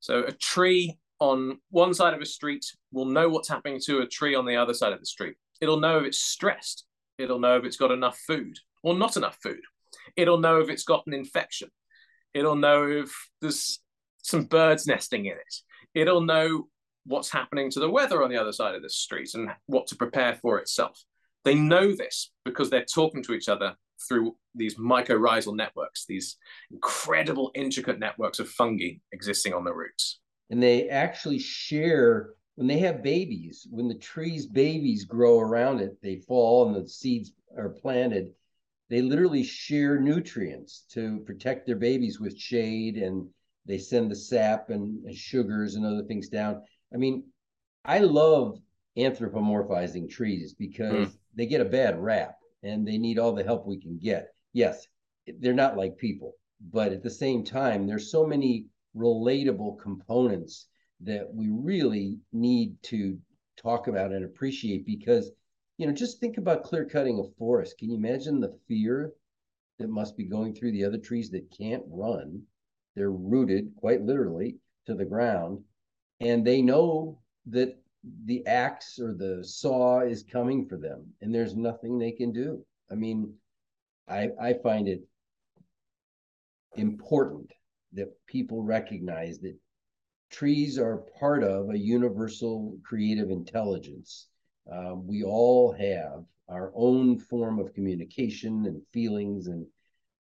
So a tree on one side of a street will know what's happening to a tree on the other side of the street. It'll know if it's stressed. It'll know if it's got enough food or not enough food. It'll know if it's got an infection. It'll know if there's some birds nesting in it. It'll know what's happening to the weather on the other side of the street and what to prepare for itself. They know this because they're talking to each other through these mycorrhizal networks, these incredible intricate networks of fungi existing on the roots. And they actually share when they have babies, when the tree's babies grow around it, they fall and the seeds are planted. They literally share nutrients to protect their babies with shade and they send the sap and sugars and other things down. I mean, I love anthropomorphizing trees because mm. they get a bad rap and they need all the help we can get. Yes, they're not like people, but at the same time, there's so many relatable components that we really need to talk about and appreciate because you know just think about clear cutting a forest. Can you imagine the fear that must be going through the other trees that can't run? They're rooted quite literally to the ground and they know that the axe or the saw is coming for them and there's nothing they can do. I mean i i find it important that people recognize that trees are part of a universal creative intelligence uh, we all have our own form of communication and feelings and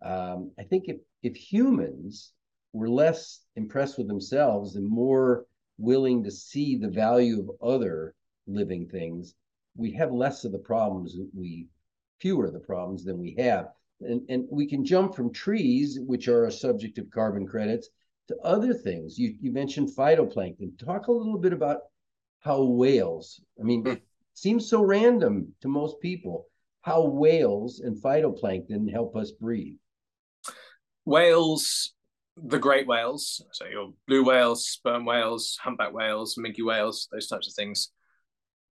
um, i think if if humans were less impressed with themselves and more willing to see the value of other living things, we have less of the problems that we fewer of the problems than we have. And, and we can jump from trees, which are a subject of carbon credits, to other things. You, you mentioned phytoplankton. Talk a little bit about how whales, I mean, it seems so random to most people, how whales and phytoplankton help us breathe. Whales the great whales, so your blue whales, sperm whales, humpback whales, minke whales, those types of things,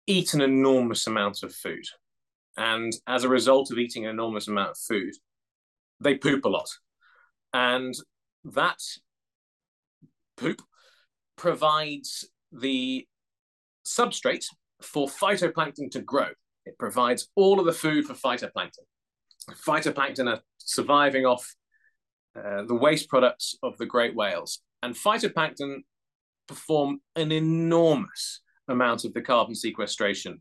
eat an enormous amount of food. And as a result of eating an enormous amount of food, they poop a lot. And that poop provides the substrate for phytoplankton to grow. It provides all of the food for phytoplankton. Phytoplankton are surviving off uh, the waste products of the great whales. And phytoplankton perform an enormous amount of the carbon sequestration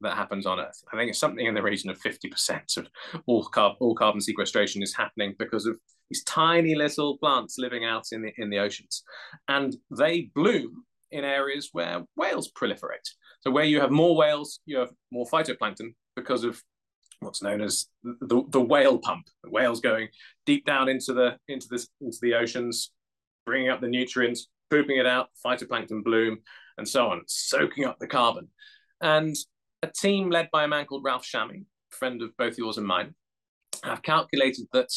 that happens on Earth. I think it's something in the region of 50% of all, carb- all carbon sequestration is happening because of these tiny little plants living out in the, in the oceans. And they bloom in areas where whales proliferate. So where you have more whales, you have more phytoplankton because of what's known as the, the whale pump. The whales going deep down into the into this into the oceans, bringing up the nutrients, pooping it out, phytoplankton bloom, and so on, soaking up the carbon. And a team led by a man called Ralph Chami, friend of both yours and mine, have calculated that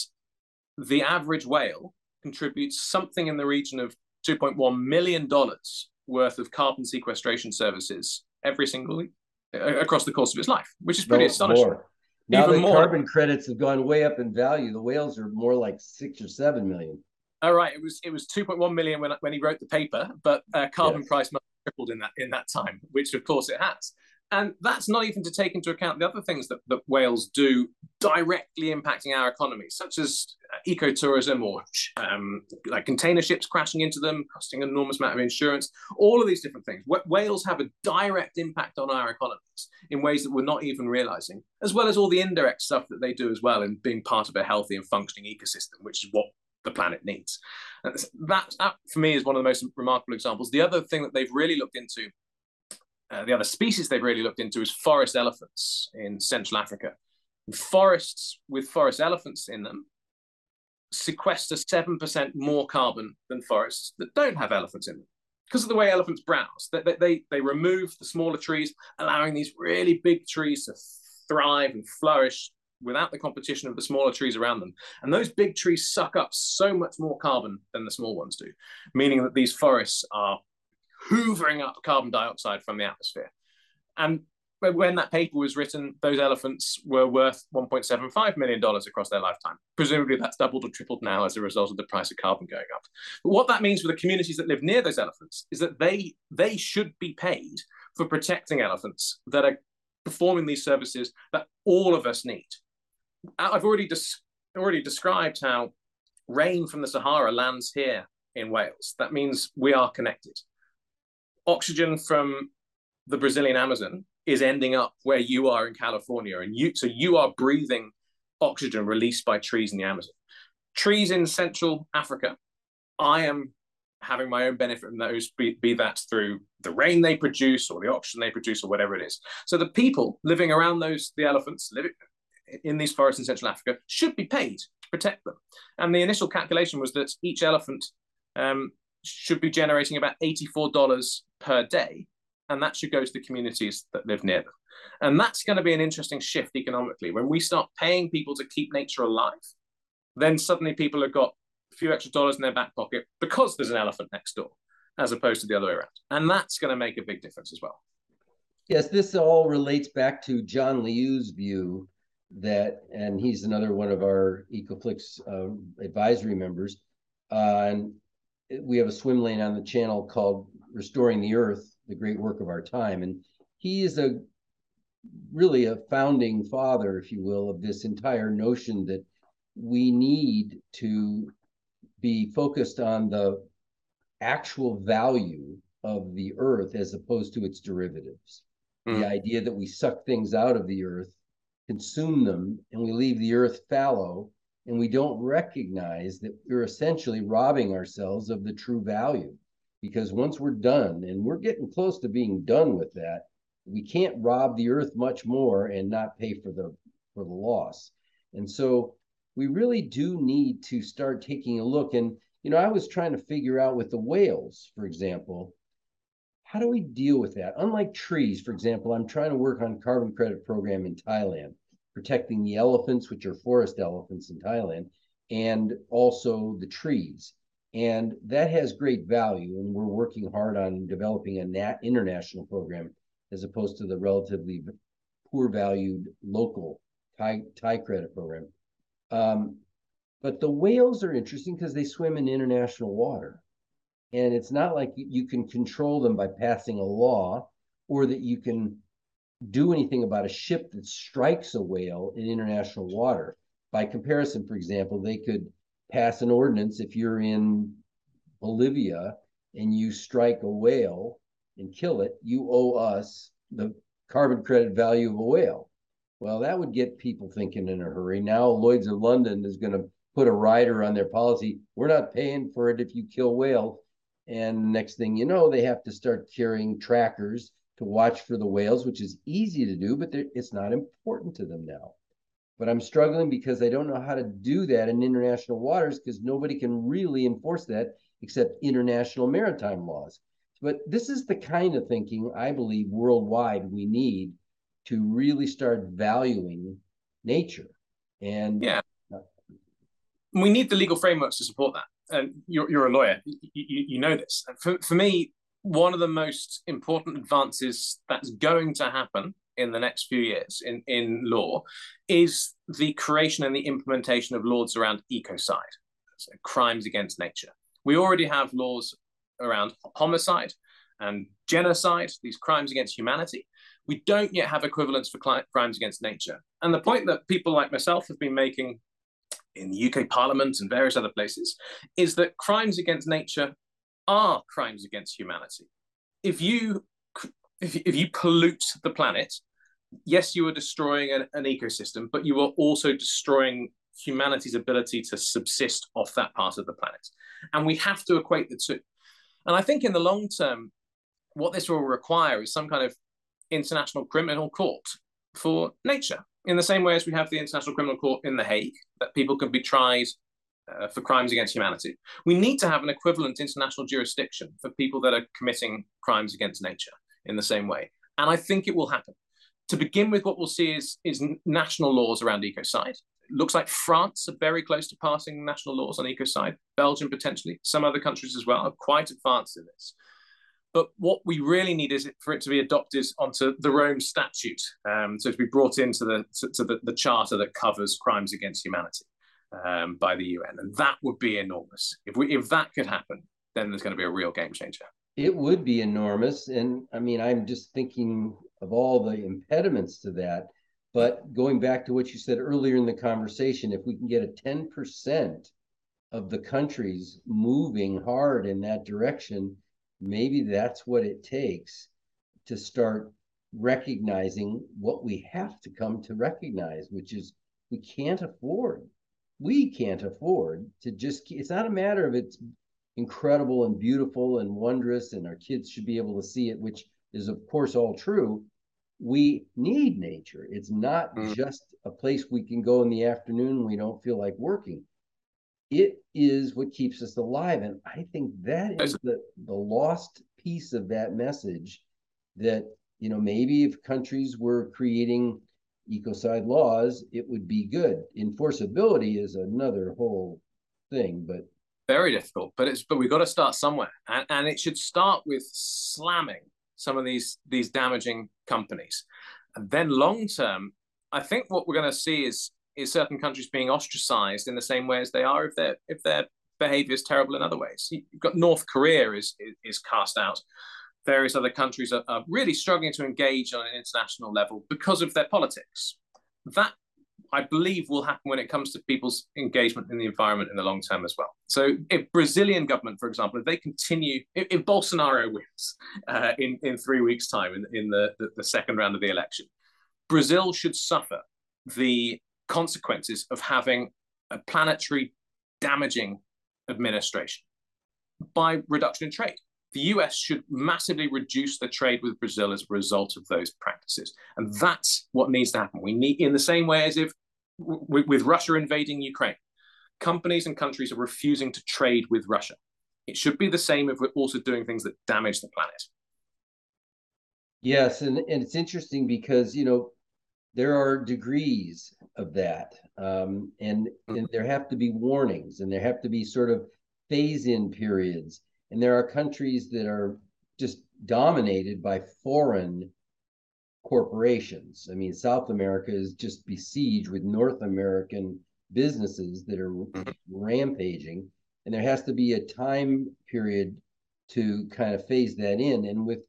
the average whale contributes something in the region of $2.1 million worth of carbon sequestration services every single week across the course of its life, which is pretty no, astonishing. More. Now Even the more. carbon credits have gone way up in value. The whales are more like six or seven million. All right, it was it was two point one million when when he wrote the paper, but uh, carbon yes. price must have tripled in that in that time, which of course it has. And that's not even to take into account the other things that, that whales do directly impacting our economy, such as ecotourism or um, like container ships crashing into them, costing an enormous amount of insurance, all of these different things. Whales have a direct impact on our economies in ways that we're not even realizing, as well as all the indirect stuff that they do as well in being part of a healthy and functioning ecosystem, which is what the planet needs. That, that for me is one of the most remarkable examples. The other thing that they've really looked into uh, the other species they've really looked into is forest elephants in Central Africa. forests with forest elephants in them sequester 7% more carbon than forests that don't have elephants in them because of the way elephants browse. They, they, they remove the smaller trees, allowing these really big trees to thrive and flourish without the competition of the smaller trees around them. And those big trees suck up so much more carbon than the small ones do, meaning that these forests are hoovering up carbon dioxide from the atmosphere. And when that paper was written, those elephants were worth $1.75 million across their lifetime. Presumably that's doubled or tripled now as a result of the price of carbon going up. But what that means for the communities that live near those elephants is that they, they should be paid for protecting elephants that are performing these services that all of us need. I've already, already described how rain from the Sahara lands here in Wales. That means we are connected. Oxygen from the Brazilian Amazon is ending up where you are in California, and you so you are breathing oxygen released by trees in the Amazon. Trees in Central Africa, I am having my own benefit from those, be, be that through the rain they produce or the oxygen they produce or whatever it is. So the people living around those the elephants living in these forests in Central Africa should be paid to protect them. And the initial calculation was that each elephant um, should be generating about $84 per day and that should go to the communities that live near them. And that's going to be an interesting shift economically. When we start paying people to keep nature alive, then suddenly people have got a few extra dollars in their back pocket because there's an elephant next door, as opposed to the other way around. And that's going to make a big difference as well. Yes, this all relates back to John Liu's view that, and he's another one of our EcoFlix uh, advisory members. And we have a swim lane on the channel called Restoring the Earth the great work of our time. And he is a really a founding father, if you will, of this entire notion that we need to be focused on the actual value of the earth as opposed to its derivatives. Mm. The idea that we suck things out of the earth, consume them, and we leave the earth fallow, and we don't recognize that we're essentially robbing ourselves of the true value. Because once we're done and we're getting close to being done with that we can't rob the earth much more and not pay for the for the loss. And so we really do need to start taking a look. And you know i was trying to figure out with the whales for example how do we deal with that? Unlike trees for example i'm trying to work on carbon credit program in thailand protecting the elephants which are forest elephants in thailand and also the trees and that has great value. And we're working hard on developing a nat international program as opposed to the relatively poor valued local Thai, Thai credit program. Um, but the whales are interesting because they swim in international water. And it's not like you can control them by passing a law or that you can do anything about a ship that strikes a whale in international water. By comparison, for example, they could pass an ordinance if you're in Bolivia and you strike a whale and kill it, you owe us the carbon credit value of a whale. Well, that would get people thinking in a hurry. Now, Lloyd's of London is going to put a rider on their policy. We're not paying for it if you kill whales. And next thing you know, they have to start carrying trackers to watch for the whales, which is easy to do, but it's not important to them now but I'm struggling because I don't know how to do that in international waters because nobody can really enforce that except international maritime laws. But this is the kind of thinking I believe worldwide we need to really start valuing nature. And yeah, we need the legal frameworks to support that. And you're, you're a lawyer, you, you, you know this. For, for me, one of the most important advances that's going to happen in the next few years in, in law is the creation and the implementation of laws around ecocide, so crimes against nature. We already have laws around homicide and genocide, these crimes against humanity. We don't yet have equivalents for crimes against nature. And the point that people like myself have been making in the UK Parliament and various other places is that crimes against nature are crimes against humanity. If you if, if you pollute the planet, yes, you are destroying an, an ecosystem, but you are also destroying humanity's ability to subsist off that part of the planet. And we have to equate the two. And I think in the long term, what this will require is some kind of international criminal court for nature, in the same way as we have the International Criminal Court in The Hague, that people can be tried uh, for crimes against humanity. We need to have an equivalent international jurisdiction for people that are committing crimes against nature in the same way. And I think it will happen. To begin with, what we'll see is, is national laws around ecocide It looks like France are very close to passing national laws on ecocide. Belgium potentially, some other countries as well are quite advanced in this. But what we really need is for it to be adopted onto the Rome Statute, um, so to be brought into the to, the, the charter that covers crimes against humanity um, by the UN, and that would be enormous. If we if that could happen, then there's going to be a real game changer. It would be enormous, and I mean, I'm just thinking of all the impediments to that. But going back to what you said earlier in the conversation, if we can get a 10% of the countries moving hard in that direction, maybe that's what it takes to start recognizing what we have to come to recognize, which is we can't afford, we can't afford to just, it's not a matter of it's incredible and beautiful and wondrous, and our kids should be able to see it, which is, of course, all true. We need nature. It's not mm. just a place we can go in the afternoon we don't feel like working it is what keeps us alive. And I think that is the, the lost piece of that message that, you know, maybe if countries were creating ecocide laws, it would be good. Enforceability is another whole thing, but very difficult. But it's but we've got to start somewhere. And and it should start with slamming some of these these damaging companies. And then long term, I think what we're going to see is is certain countries being ostracized in the same way as they are if their if their behavior is terrible in other ways. You've got North Korea is is, is cast out. Various other countries are, are really struggling to engage on an international level because of their politics. That I believe will happen when it comes to people's engagement in the environment in the long term as well. So, if Brazilian government, for example, if they continue, if, if Bolsonaro wins uh, in in three weeks' time in in the, the the second round of the election, Brazil should suffer the consequences of having a planetary damaging administration by reduction in trade. The US should massively reduce the trade with Brazil as a result of those practices. And that's what needs to happen. We need, in the same way as if with Russia invading Ukraine, companies and countries are refusing to trade with Russia. It should be the same if we're also doing things that damage the planet. Yes, and, and it's interesting because, you know, there are degrees of that um, and, mm-hmm. and there have to be warnings and there have to be sort of phase in periods and there are countries that are just dominated by foreign corporations. I mean south america is just besieged with north american businesses that are rampaging. And there has to be a time period to kind of phase that in. And with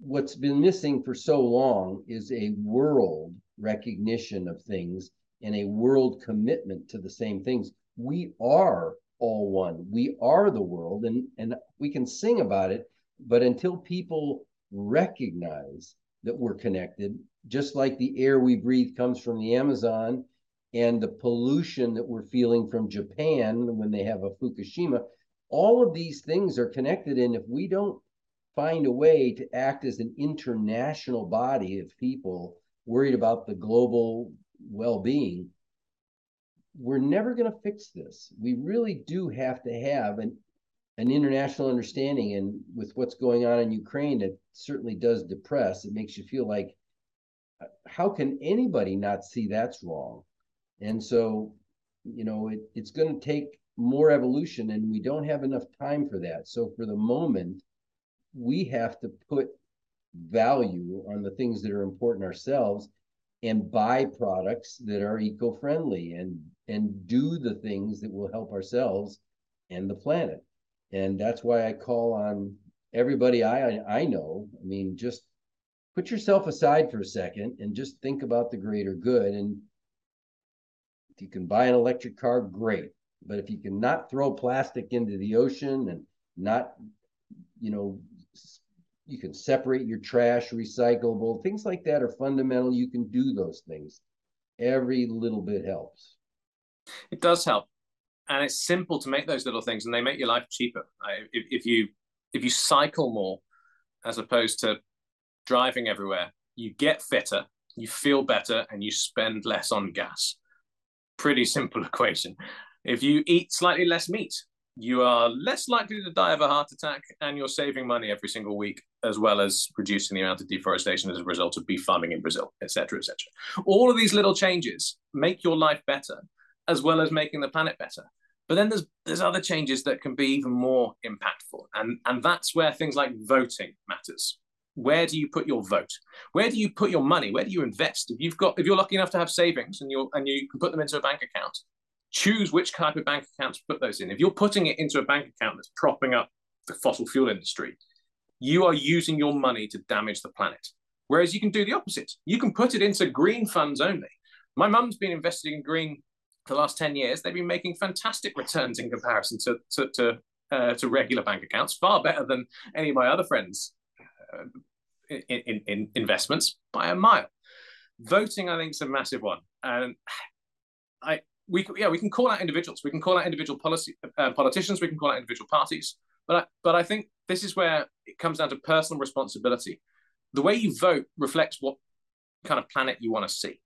what's been missing for so long is a world recognition of things and a world commitment to the same things. We are all one. We are the world, and and we can sing about it, but until people recognize that we're connected, just like the air we breathe comes from the Amazon and the pollution that we're feeling from Japan when they have a Fukushima, all of these things are connected. And if we don't find a way to act as an international body of people worried about the global well-being we're never going to fix this. We really do have to have an an international understanding and with what's going on in Ukraine it certainly does depress. It makes you feel like uh, how can anybody not see that's wrong? And so you know it, it's going to take more evolution and we don't have enough time for that. So for the moment we have to put value on the things that are important ourselves and buy products that are eco-friendly and and do the things that will help ourselves and the planet. And that's why i call on everybody i i know. I mean just put yourself aside for a second and just think about the greater good. And if you can buy an electric car great. But if you can not throw plastic into the ocean and not you know you can separate your trash recyclable things like that are fundamental. You can do those things. Every little bit helps it does help. And it's simple to make those little things and they make your life cheaper. If, if you if you cycle more as opposed to driving everywhere you get fitter you feel better and you spend less on gas. Pretty simple (laughs) equation. If you eat slightly less meat you are less likely to die of a heart attack and you're saving money every single week as well as reducing the amount of deforestation as a result of beef farming in brazil etc etc all of these little changes make your life better as well as making the planet better But then there's there's other changes that can be even more impactful, and and that's where things like voting matters. Where do you put your vote? Where do you put your money? Where do you invest? If you've got if you're lucky enough to have savings and you and you can put them into a bank account, choose which type of bank account to put those in. If you're putting it into a bank account that's propping up the fossil fuel industry, you are using your money to damage the planet. Whereas you can do the opposite. You can put it into green funds only. My mum's been investing in green the last 10 years. They've been making fantastic returns in comparison to, to, to, uh, to regular bank accounts, far better than any of my other friends' uh, in, in, in investments by a mile. Voting, I think, is a massive one. And I, we yeah we can call out individuals we can call out individual policy uh, politicians we can call out individual parties but I, but I think this is where it comes down to personal responsibility the way you vote reflects what kind of planet you want to see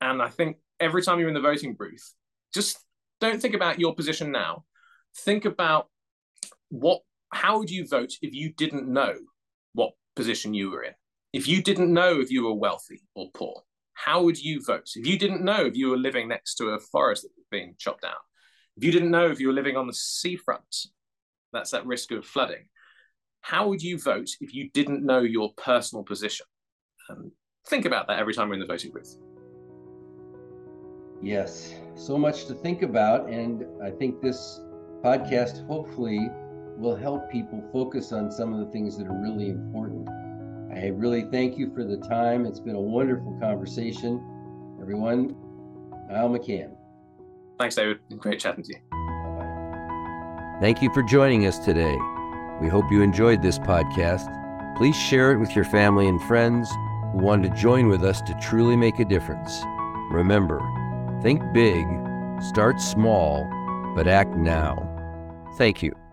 and I think every time you're in the voting booth just don't think about your position now think about what how would you vote if you didn't know what position you were in if you didn't know if you were wealthy or poor how would you vote if you didn't know if you were living next to a forest that was being chopped down? If you didn't know if you were living on the seafront, that's that risk of flooding. How would you vote if you didn't know your personal position? Think about that every time we're in the voting booth. Yes, so much to think about. And I think this podcast hopefully will help people focus on some of the things that are really important. I really thank you for the time. It's been a wonderful conversation. Everyone, Niall McCann. Thanks, David. Great chatting to you. Bye-bye. Thank you for joining us today. We hope you enjoyed this podcast. Please share it with your family and friends who want to join with us to truly make a difference. Remember, think big, start small, but act now. Thank you.